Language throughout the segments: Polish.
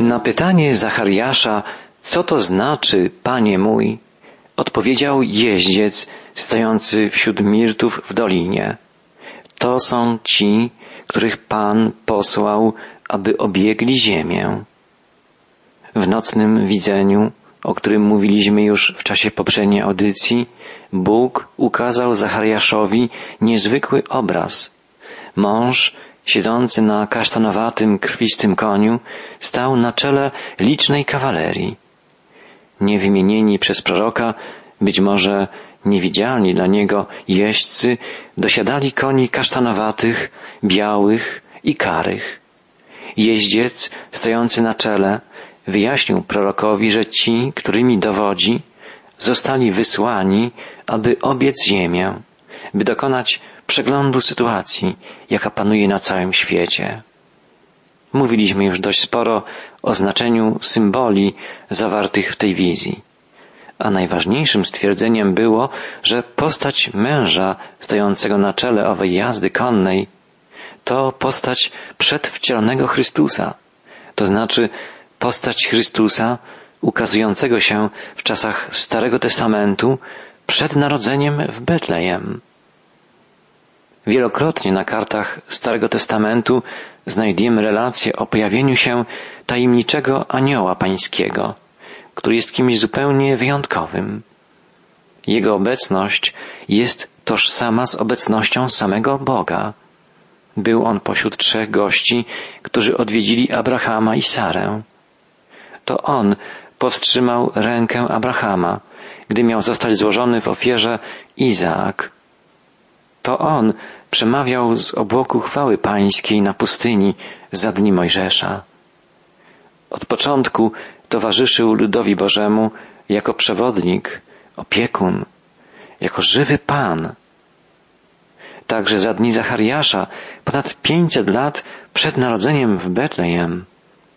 Na pytanie Zachariasza, co to znaczy, panie mój, odpowiedział jeździec stojący wśród mirtów w dolinie. To są ci, których Pan posłał, aby obiegli ziemię. W nocnym widzeniu, o którym mówiliśmy już w czasie poprzedniej audycji, Bóg ukazał Zachariaszowi niezwykły obraz. Mąż siedzący na kasztanowatym, krwistym koniu, stał na czele licznej kawalerii. Niewymienieni przez proroka, być może niewidzialni dla niego jeźdźcy, dosiadali koni kasztanowatych, białych i karych. Jeździec stojący na czele wyjaśnił prorokowi, że ci, którymi dowodzi, zostali wysłani, aby obiec ziemię, by dokonać przeglądu sytuacji, jaka panuje na całym świecie. Mówiliśmy już dość sporo o znaczeniu symboli zawartych w tej wizji. A najważniejszym stwierdzeniem było, że postać męża stojącego na czele owej jazdy konnej to postać przedwcielonego Chrystusa, to znaczy postać Chrystusa ukazującego się w czasach Starego Testamentu przed narodzeniem w Betlejem. Wielokrotnie na kartach Starego Testamentu znajdziemy relacje o pojawieniu się tajemniczego anioła pańskiego, który jest kimś zupełnie wyjątkowym. Jego obecność jest tożsama z obecnością samego Boga. Był on pośród trzech gości, którzy odwiedzili Abrahama i Sarę. To on powstrzymał rękę Abrahama, gdy miał zostać złożony w ofierze Izaak. To on przemawiał z obłoku chwały pańskiej na pustyni za dni Mojżesza. Od początku towarzyszył ludowi Bożemu jako przewodnik, opiekun, jako żywy Pan. Także za dni Zachariasza, ponad pięćset lat przed narodzeniem w Betlejem,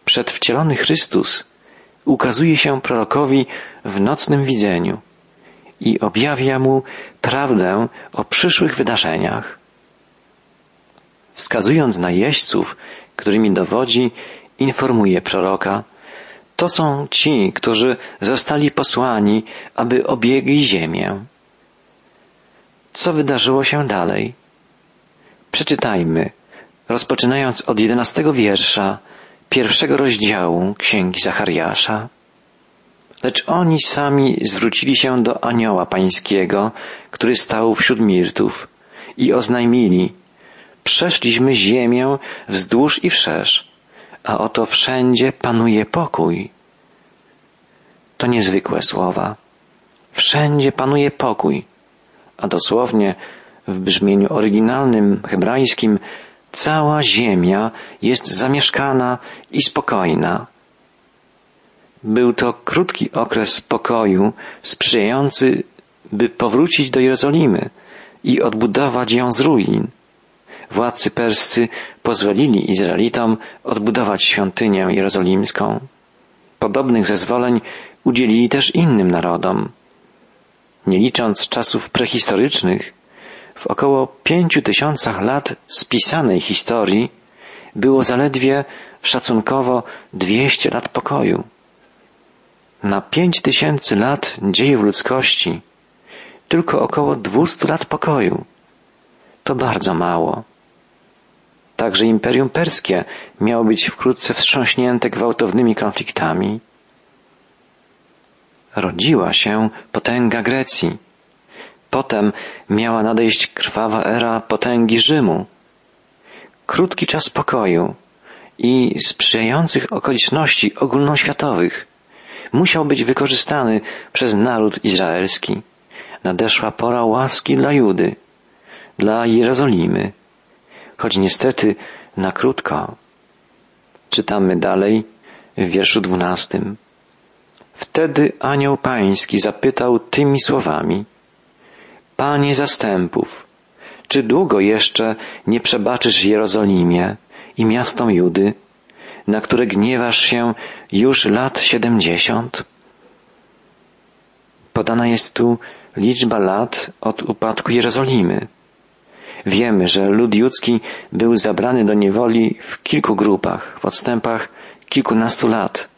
przedwcielony Chrystus ukazuje się prorokowi w nocnym widzeniu i objawia mu prawdę o przyszłych wydarzeniach. Wskazując na jeźdźców, którymi dowodzi, informuje proroka, to są ci, którzy zostali posłani, aby obiegli ziemię. Co wydarzyło się dalej? Przeczytajmy, rozpoczynając od jedenastego wiersza pierwszego rozdziału Księgi Zachariasza. Lecz oni sami zwrócili się do anioła pańskiego, który stał wśród mirtów i oznajmili, przeszliśmy ziemię wzdłuż i wszerz, a oto wszędzie panuje pokój. To niezwykłe słowa. Wszędzie panuje pokój, a dosłownie w brzmieniu oryginalnym hebrajskim cała ziemia jest zamieszkana i spokojna. Był to krótki okres pokoju, sprzyjający, by powrócić do Jerozolimy i odbudować ją z ruin. Władcy perscy pozwolili Izraelitom odbudować świątynię jerozolimską. Podobnych zezwoleń udzielili też innym narodom. Nie licząc czasów prehistorycznych, w około pięciu tysiącach lat spisanej historii było zaledwie szacunkowo dwieście lat pokoju. Na pięć tysięcy lat dziejów ludzkości tylko około dwustu lat pokoju. To bardzo mało. Także Imperium Perskie miało być wkrótce wstrząśnięte gwałtownymi konfliktami. Rodziła się potęga Grecji. Potem miała nadejść krwawa era potęgi Rzymu. Krótki czas spokoju i sprzyjających okoliczności ogólnoświatowych musiał być wykorzystany przez naród izraelski. Nadeszła pora łaski dla Judy, dla Jerozolimy, choć niestety na krótko. Czytamy dalej w wierszu dwunastym. Wtedy anioł pański zapytał tymi słowami, Panie zastępów, czy długo jeszcze nie przebaczysz Jerozolimie i miastom Judy, na które gniewasz się już lat siedemdziesiąt? Podana jest tu liczba lat od upadku Jerozolimy. Wiemy, że lud judzki był zabrany do niewoli w kilku grupach, w odstępach kilkunastu lat.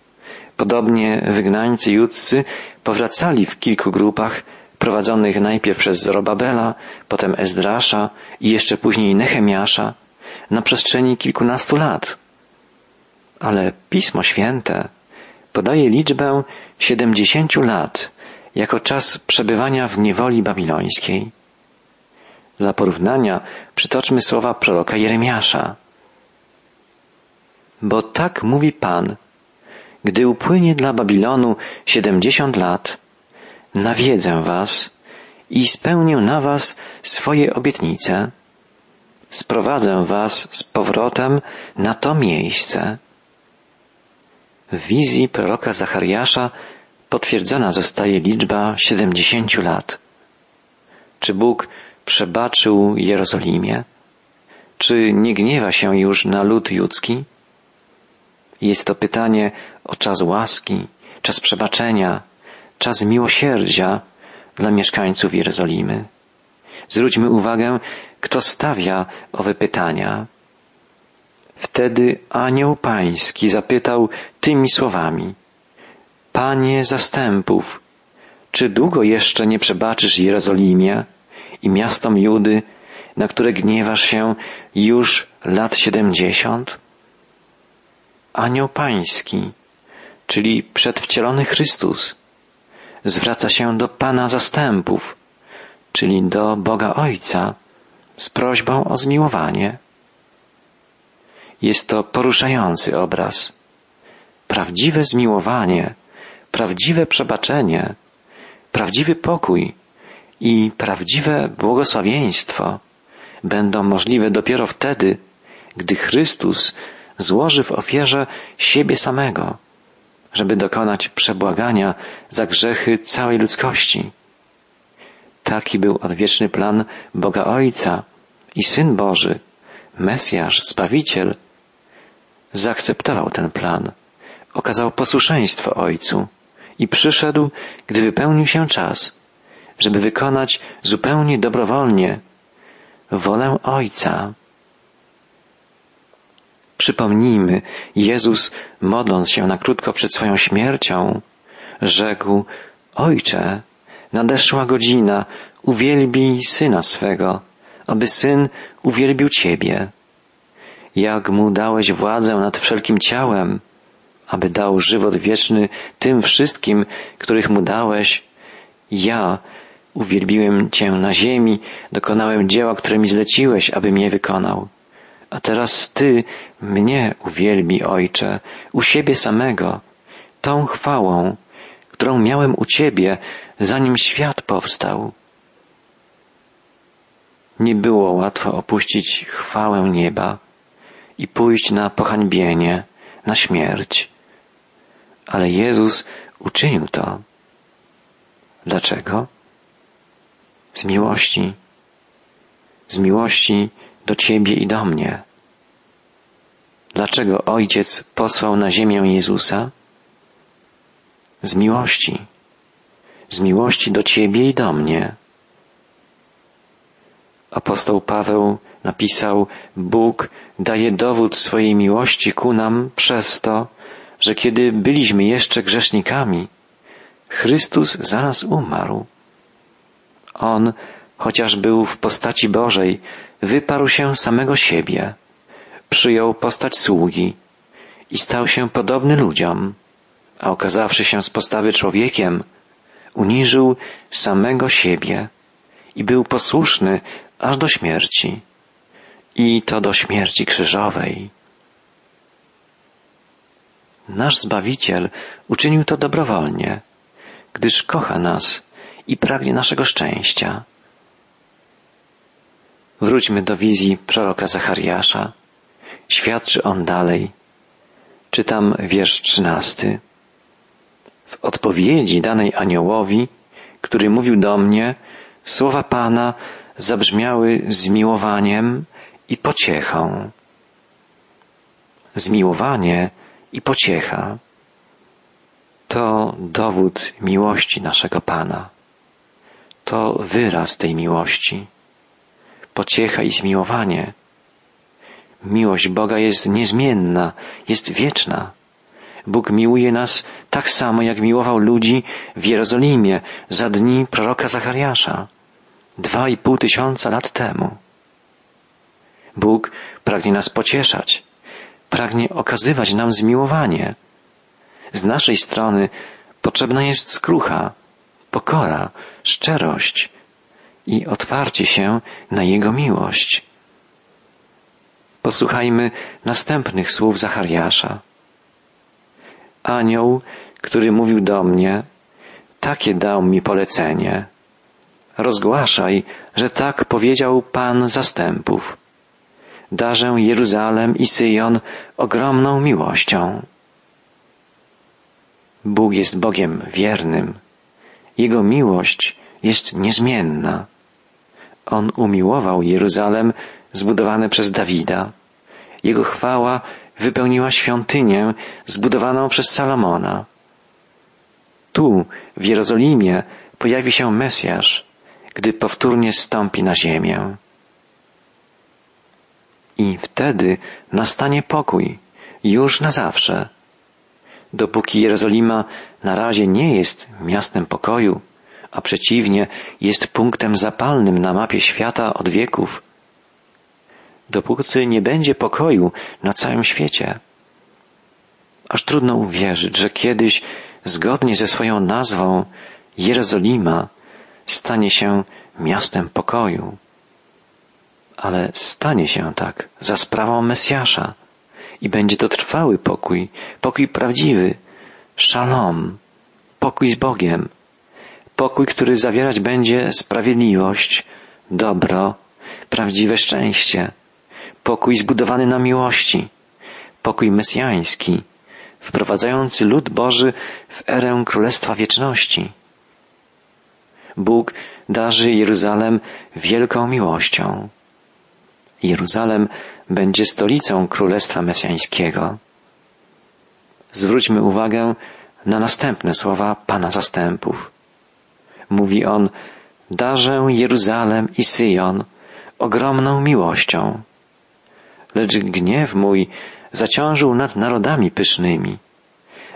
Podobnie wygnańcy judzcy powracali w kilku grupach, prowadzonych najpierw przez Zorobabela, potem Ezdrasza i jeszcze później Nehemiasza, na przestrzeni kilkunastu lat. Ale Pismo Święte podaje liczbę siedemdziesięciu lat jako czas przebywania w niewoli babilońskiej. Dla porównania przytoczmy słowa proroka Jeremiasza. Bo tak mówi Pan, gdy upłynie dla Babilonu siedemdziesiąt lat, nawiedzę was i spełnię na was swoje obietnice. Sprowadzę was z powrotem na to miejsce. W wizji proroka Zachariasza potwierdzona zostaje liczba siedemdziesięciu lat. Czy Bóg przebaczył Jerozolimie? Czy nie gniewa się już na lud judzki? Jest to pytanie o czas łaski, czas przebaczenia, czas miłosierdzia dla mieszkańców Jerozolimy. Zwróćmy uwagę, kto stawia owe pytania. Wtedy anioł pański zapytał tymi słowami. Panie zastępów, czy długo jeszcze nie przebaczysz Jerozolimie i miastom Judy, na które gniewasz się już lat siedemdziesiąt? Anioł pański, czyli przedwcielony Chrystus, zwraca się do Pana zastępów, czyli do Boga Ojca, z prośbą o zmiłowanie. Jest to poruszający obraz. Prawdziwe zmiłowanie, prawdziwe przebaczenie, prawdziwy pokój i prawdziwe błogosławieństwo będą możliwe dopiero wtedy, gdy Chrystus złoży w ofierze siebie samego, żeby dokonać przebłagania za grzechy całej ludzkości. Taki był odwieczny plan Boga Ojca i Syn Boży, Mesjasz, Zbawiciel, zaakceptował ten plan, okazał posłuszeństwo Ojcu i przyszedł, gdy wypełnił się czas, żeby wykonać zupełnie dobrowolnie wolę Ojca. Przypomnijmy, Jezus, modląc się na krótko przed swoją śmiercią, rzekł, Ojcze, nadeszła godzina, uwielbij Syna swego, aby Syn uwielbił Ciebie. Jak Mu dałeś władzę nad wszelkim ciałem, aby dał żywot wieczny tym wszystkim, których Mu dałeś, ja uwielbiłem Cię na ziemi, dokonałem dzieła, które mi zleciłeś, aby mnie wykonał. A teraz Ty mnie uwielbi, Ojcze, u siebie samego, tą chwałą, którą miałem u Ciebie, zanim świat powstał. Nie było łatwo opuścić chwałę nieba i pójść na pohańbienie, na śmierć. Ale Jezus uczynił to. Dlaczego? Z miłości. Z miłości do Ciebie i do mnie. Dlaczego Ojciec posłał na ziemię Jezusa? Z miłości. Z miłości do Ciebie i do mnie. Apostoł Paweł napisał, Bóg daje dowód swojej miłości ku nam przez to, że kiedy byliśmy jeszcze grzesznikami, Chrystus za nas umarł. On, chociaż był w postaci Bożej, wyparł się samego siebie, przyjął postać sługi i stał się podobny ludziom, a okazawszy się z postawy człowiekiem, uniżył samego siebie i był posłuszny aż do śmierci, i to do śmierci krzyżowej. Nasz Zbawiciel uczynił to dobrowolnie, gdyż kocha nas i pragnie naszego szczęścia. Wróćmy do wizji proroka Zachariasza. Świadczy on dalej. Czytam wiersz trzynasty. W odpowiedzi danej aniołowi, który mówił do mnie, słowa Pana zabrzmiały zmiłowaniem i pociechą. Zmiłowanie i pociecha to dowód miłości naszego Pana. To wyraz tej miłości. Pociecha i zmiłowanie. Miłość Boga jest niezmienna, jest wieczna. Bóg miłuje nas tak samo, jak miłował ludzi w Jerozolimie za dni proroka Zachariasza, dwa i pół tysiąca lat temu. Bóg pragnie nas pocieszać, pragnie okazywać nam zmiłowanie. Z naszej strony potrzebna jest skrucha, pokora, szczerość i otwarcie się na Jego miłość. Posłuchajmy następnych słów Zachariasza. Anioł, który mówił do mnie, takie dał mi polecenie. Rozgłaszaj, że tak powiedział Pan zastępów. Darzę Jeruzalem i Syjon ogromną miłością. Bóg jest Bogiem wiernym. Jego miłość jest niezmienna. On umiłował Jeruzalem zbudowane przez Dawida. Jego chwała wypełniła świątynię zbudowaną przez Salomona. Tu, w Jerozolimie, pojawi się Mesjasz, gdy powtórnie stąpi na ziemię. I wtedy nastanie pokój, już na zawsze. Dopóki Jerozolima na razie nie jest miastem pokoju, a przeciwnie jest punktem zapalnym na mapie świata od wieków, dopóty nie będzie pokoju na całym świecie. Aż trudno uwierzyć, że kiedyś, zgodnie ze swoją nazwą, Jerozolima stanie się miastem pokoju. Ale stanie się tak za sprawą Mesjasza. I będzie to trwały pokój, pokój prawdziwy, szalom, pokój z Bogiem, pokój, który zawierać będzie sprawiedliwość, dobro, prawdziwe szczęście, pokój zbudowany na miłości, pokój mesjański, wprowadzający lud Boży w erę Królestwa Wieczności. Bóg darzy Jeruzalem wielką miłością. Jeruzalem będzie stolicą Królestwa Mesjańskiego. Zwróćmy uwagę na następne słowa Pana Zastępów. Mówi on, darzę Jeruzalem i Syjon ogromną miłością lecz gniew mój zaciążył nad narodami pysznymi,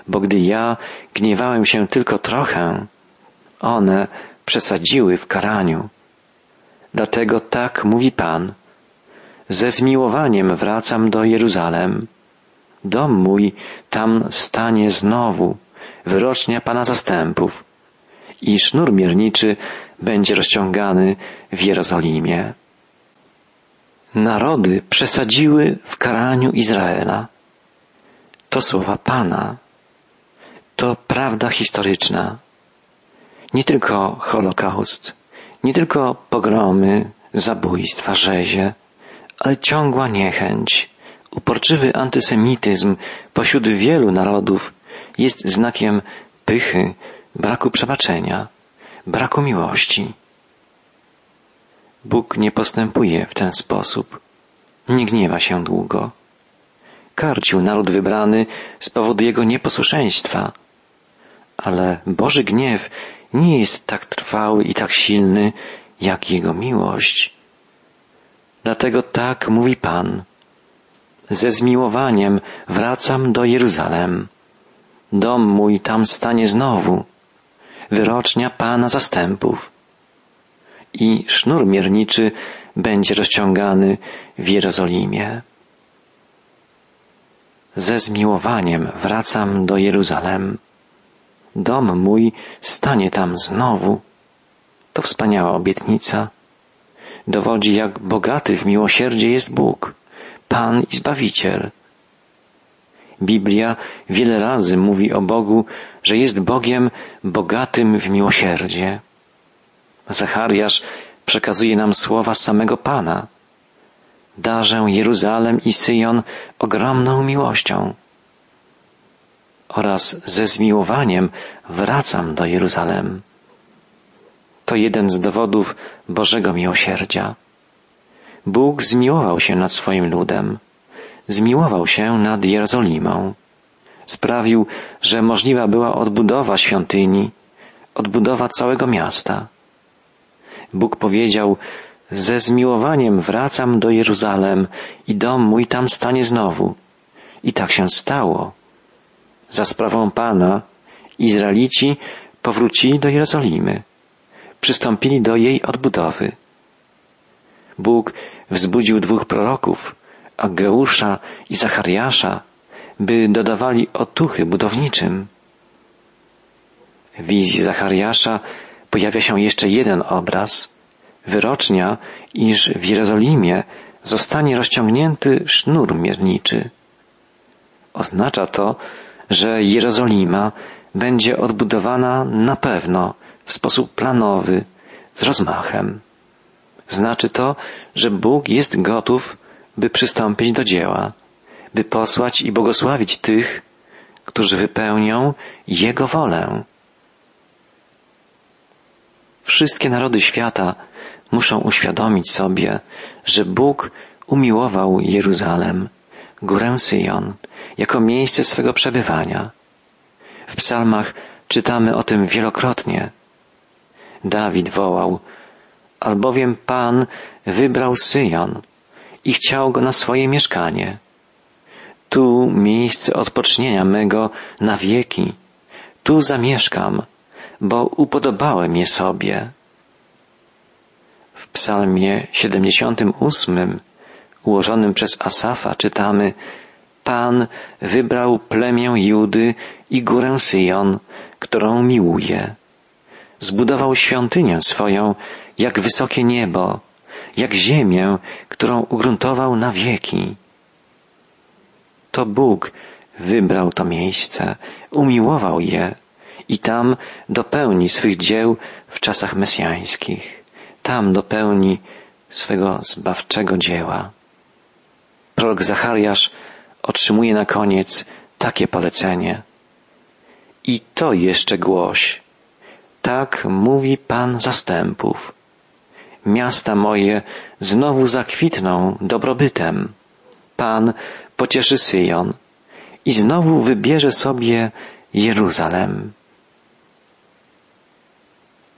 bo gdy ja gniewałem się tylko trochę, one przesadziły w karaniu. Dlatego tak mówi Pan. Ze zmiłowaniem wracam do Jeruzalem. Dom mój tam stanie znowu, wyrocznia Pana zastępów i sznur mierniczy będzie rozciągany w Jerozolimie. Narody przesadziły w karaniu Izraela. To słowa Pana. To prawda historyczna. Nie tylko Holokaust, nie tylko pogromy, zabójstwa, rzezie, ale ciągła niechęć, uporczywy antysemityzm pośród wielu narodów jest znakiem pychy, braku przebaczenia, braku miłości. Bóg nie postępuje w ten sposób. Nie gniewa się długo. Karcił naród wybrany z powodu jego nieposłuszeństwa. Ale Boży gniew nie jest tak trwały i tak silny, jak jego miłość. Dlatego tak mówi Pan. Ze zmiłowaniem wracam do Jeruzalem. Dom mój tam stanie znowu. Wyrocznia Pana zastępów i sznur mierniczy będzie rozciągany w Jerozolimie. Ze zmiłowaniem wracam do Jeruzalem. Dom mój stanie tam znowu. To wspaniała obietnica. Dowodzi, jak bogaty w miłosierdzie jest Bóg, Pan i Zbawiciel. Biblia wiele razy mówi o Bogu, że jest Bogiem bogatym w miłosierdzie. Zachariasz przekazuje nam słowa samego Pana. Darzę Jeruzalem i Syjon ogromną miłością oraz ze zmiłowaniem wracam do Jeruzalem. To jeden z dowodów Bożego miłosierdzia. Bóg zmiłował się nad swoim ludem, zmiłował się nad Jerozolimą, sprawił, że możliwa była odbudowa świątyni, odbudowa całego miasta. Bóg powiedział, ze zmiłowaniem wracam do Jeruzalem i dom mój tam stanie znowu. I tak się stało. za sprawą Pana Izraelici powrócili do Jerozolimy, przystąpili do jej odbudowy. Bóg wzbudził dwóch proroków, Ageusza i Zachariasza, by dodawali otuchy budowniczym. W wizji Zachariasza pojawia się jeszcze jeden obraz, wyrocznia, iż w Jerozolimie zostanie rozciągnięty sznur mierniczy. Oznacza to, że Jerozolima będzie odbudowana na pewno w sposób planowy, z rozmachem. Znaczy to, że Bóg jest gotów, by przystąpić do dzieła, by posłać i błogosławić tych, którzy wypełnią Jego wolę. Wszystkie narody świata muszą uświadomić sobie, że Bóg umiłował Jeruzalem, górę Syjon, jako miejsce swego przebywania. W psalmach czytamy o tym wielokrotnie. Dawid wołał, albowiem Pan wybrał Syjon i chciał go na swoje mieszkanie. Tu miejsce odpocznienia mego na wieki. Tu zamieszkam, bo upodobałem je sobie. W psalmie 78 ułożonym przez Asafa czytamy Pan wybrał plemię Judy i górę Syjon, którą miłuje. Zbudował świątynię swoją jak wysokie niebo, jak ziemię, którą ugruntował na wieki. To Bóg wybrał to miejsce, umiłował je i tam dopełni swych dzieł w czasach mesjańskich. Tam dopełni swego zbawczego dzieła. Prorok Zachariasz otrzymuje na koniec takie polecenie. I to jeszcze głoś. Tak mówi Pan zastępów. Miasta moje znowu zakwitną dobrobytem. Pan pocieszy Syjon i znowu wybierze sobie Jeruzalem.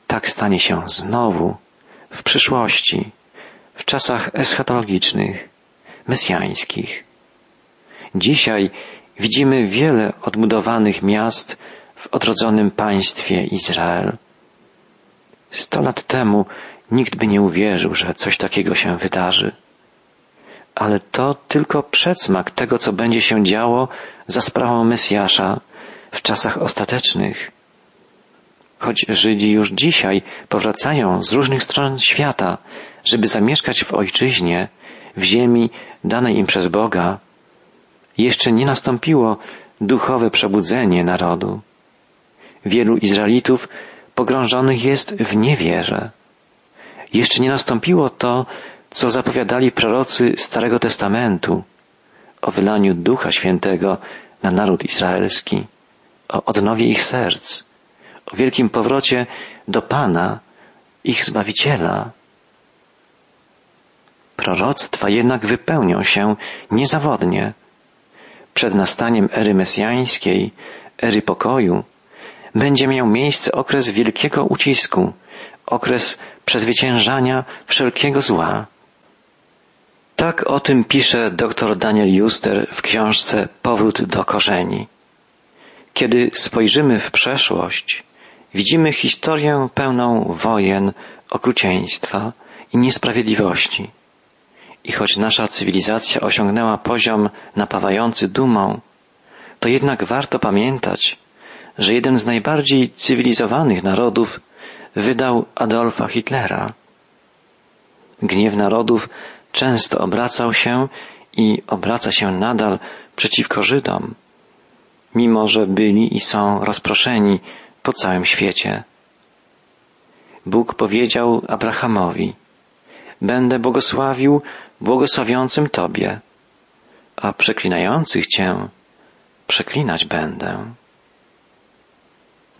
Tak stanie się znowu w przyszłości, w czasach eschatologicznych, mesjańskich. Dzisiaj widzimy wiele odbudowanych miast w odrodzonym państwie Izrael. Sto lat temu nikt by nie uwierzył, że coś takiego się wydarzy. Ale to tylko przedsmak tego, co będzie się działo za sprawą Mesjasza w czasach ostatecznych. Choć Żydzi już dzisiaj powracają z różnych stron świata, żeby zamieszkać w ojczyźnie, w ziemi danej im przez Boga, jeszcze nie nastąpiło duchowe przebudzenie narodu. Wielu Izraelitów pogrążonych jest w niewierze. Jeszcze nie nastąpiło to, co zapowiadali prorocy Starego Testamentu o wylaniu Ducha Świętego na naród izraelski, o odnowie ich serc, o wielkim powrocie do Pana, ich Zbawiciela. Proroctwa jednak wypełnią się niezawodnie. Przed nastaniem ery mesjańskiej, ery pokoju, będzie miał miejsce okres wielkiego ucisku, okres przezwyciężania wszelkiego zła. Tak o tym pisze dr Daniel Juster w książce Powrót do korzeni. Kiedy spojrzymy w przeszłość, widzimy historię pełną wojen, okrucieństwa i niesprawiedliwości. I choć nasza cywilizacja osiągnęła poziom napawający dumą, to jednak warto pamiętać, że jeden z najbardziej cywilizowanych narodów wydał Adolfa Hitlera. Gniew narodów często obracał się i obraca się nadal przeciwko Żydom, mimo że byli i są rozproszeni po całym świecie. Bóg powiedział Abrahamowi, będę błogosławił błogosławiącym Tobie, a przeklinających Cię przeklinać będę.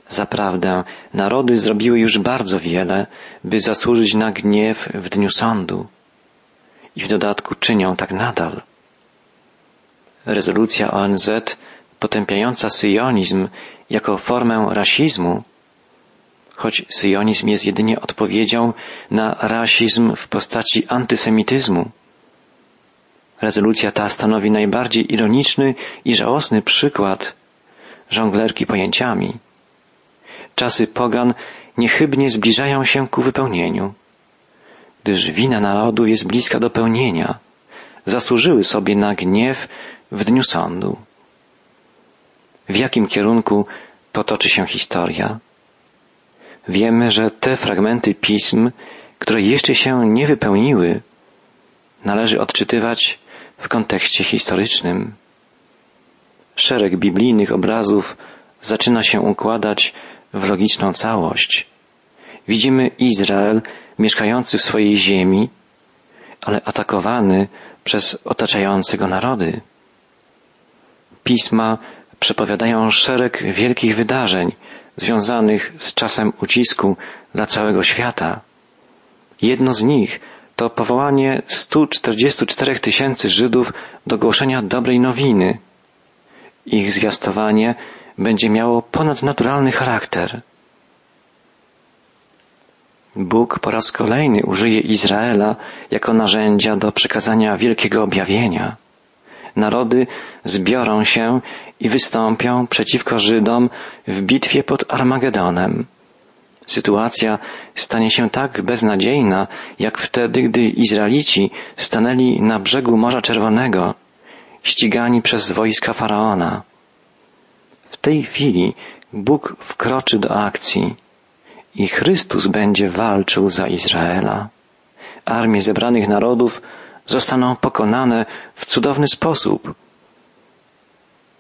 Zaprawdę narody zrobiły już bardzo wiele, by zasłużyć na gniew w dniu sądu. I w dodatku czynią tak nadal. Rezolucja ONZ potępiająca syjonizm jako formę rasizmu, choć syjonizm jest jedynie odpowiedzią na rasizm w postaci antysemityzmu. Rezolucja ta stanowi najbardziej ironiczny i żałosny przykład żonglerki pojęciami. Czasy pogan niechybnie zbliżają się ku wypełnieniu, gdyż wina narodu jest bliska do pełnienia, zasłużyły sobie na gniew w dniu sądu. W jakim kierunku potoczy się historia? Wiemy, że te fragmenty pism, które jeszcze się nie wypełniły, należy odczytywać w kontekście historycznym. Szereg biblijnych obrazów zaczyna się układać w logiczną całość. Widzimy Izrael mieszkający w swojej ziemi, ale atakowany przez otaczające go narody. Pisma przepowiadają szereg wielkich wydarzeń związanych z czasem ucisku dla całego świata. Jedno z nich to powołanie 144 tysięcy Żydów do głoszenia dobrej nowiny. Ich zwiastowanie będzie miało ponadnaturalny charakter. Bóg po raz kolejny użyje Izraela jako narzędzia do przekazania wielkiego objawienia. Narody zbiorą się i wystąpią przeciwko Żydom w bitwie pod Armagedonem. Sytuacja stanie się tak beznadziejna, jak wtedy, gdy Izraelici stanęli na brzegu Morza Czerwonego, ścigani przez wojska Faraona. W tej chwili Bóg wkroczy do akcji i Chrystus będzie walczył za Izraela. Armie zebranych narodów zostaną pokonane w cudowny sposób.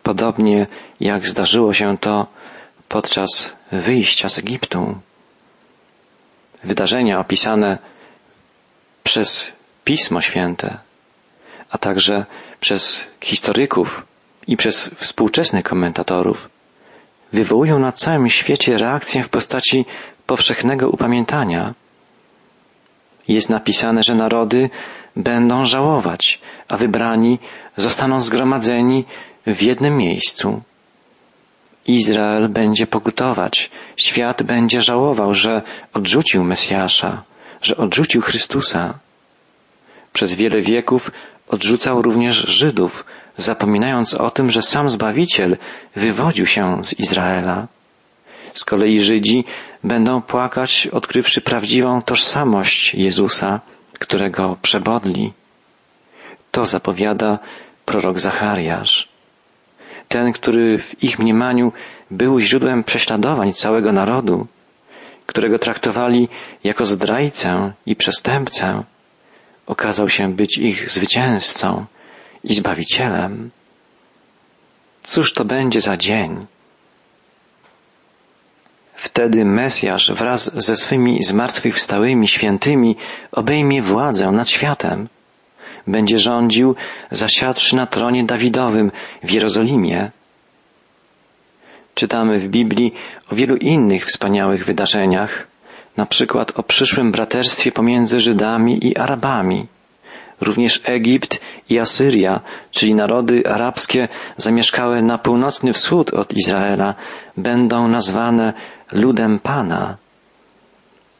Podobnie jak zdarzyło się to podczas wyjścia z Egiptu. Wydarzenia opisane przez Pismo Święte, a także przez historyków i przez współczesnych komentatorów wywołują na całym świecie reakcję w postaci powszechnego upamiętania. Jest napisane, że narody będą żałować, a wybrani zostaną zgromadzeni w jednym miejscu. Izrael będzie pokutować, świat będzie żałował, że odrzucił Mesjasza, że odrzucił Chrystusa. Przez wiele wieków odrzucał również Żydów, zapominając o tym, że sam Zbawiciel wywodził się z Izraela. Z kolei Żydzi będą płakać, odkrywszy prawdziwą tożsamość Jezusa, którego przebodli. To zapowiada prorok Zachariasz. Ten, który w ich mniemaniu był źródłem prześladowań całego narodu, którego traktowali jako zdrajcę i przestępcę, okazał się być ich zwycięzcą i zbawicielem. Cóż to będzie za dzień? Wtedy Mesjasz wraz ze swymi zmartwychwstałymi świętymi obejmie władzę nad światem. Będzie rządził, zasiadłszy na tronie Dawidowym w Jerozolimie. Czytamy w Biblii o wielu innych wspaniałych wydarzeniach, na przykład o przyszłym braterstwie pomiędzy Żydami i Arabami. Również Egipt i Asyria, czyli narody arabskie zamieszkałe na północny wschód od Izraela, będą nazwane ludem Pana.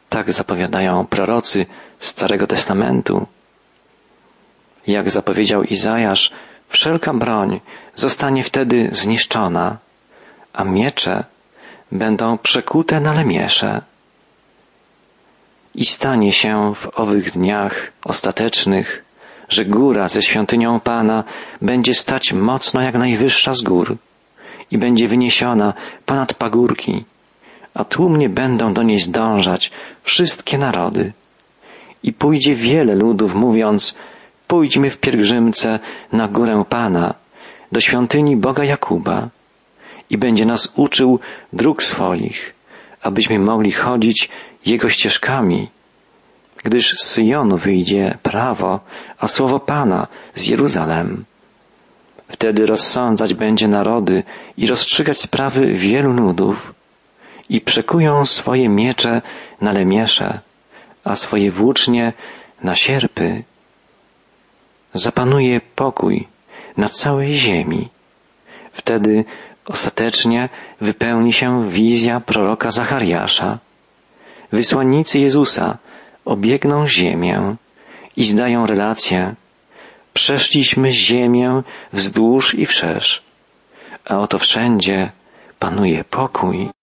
Tak zapowiadają prorocy Starego Testamentu. Jak zapowiedział Izajasz, wszelka broń zostanie wtedy zniszczona, a miecze będą przekute na lemiesze. I stanie się w owych dniach ostatecznych, że góra ze świątynią Pana będzie stać mocno jak najwyższa z gór i będzie wyniesiona ponad pagórki a tłumnie będą do niej zdążać wszystkie narody. I pójdzie wiele ludów, mówiąc, pójdźmy w pielgrzymce na górę Pana, do świątyni Boga Jakuba i będzie nas uczył dróg swoich, abyśmy mogli chodzić Jego ścieżkami, gdyż z Syjonu wyjdzie prawo, a słowo Pana z Jeruzalem. Wtedy rozsądzać będzie narody i rozstrzygać sprawy wielu ludów, i przekują swoje miecze na lemiesze, a swoje włócznie na sierpy. Zapanuje pokój na całej ziemi. Wtedy ostatecznie wypełni się wizja proroka Zachariasza. Wysłannicy Jezusa obiegną ziemię i zdają relację. Przeszliśmy ziemię wzdłuż i wszerz, a oto wszędzie panuje pokój.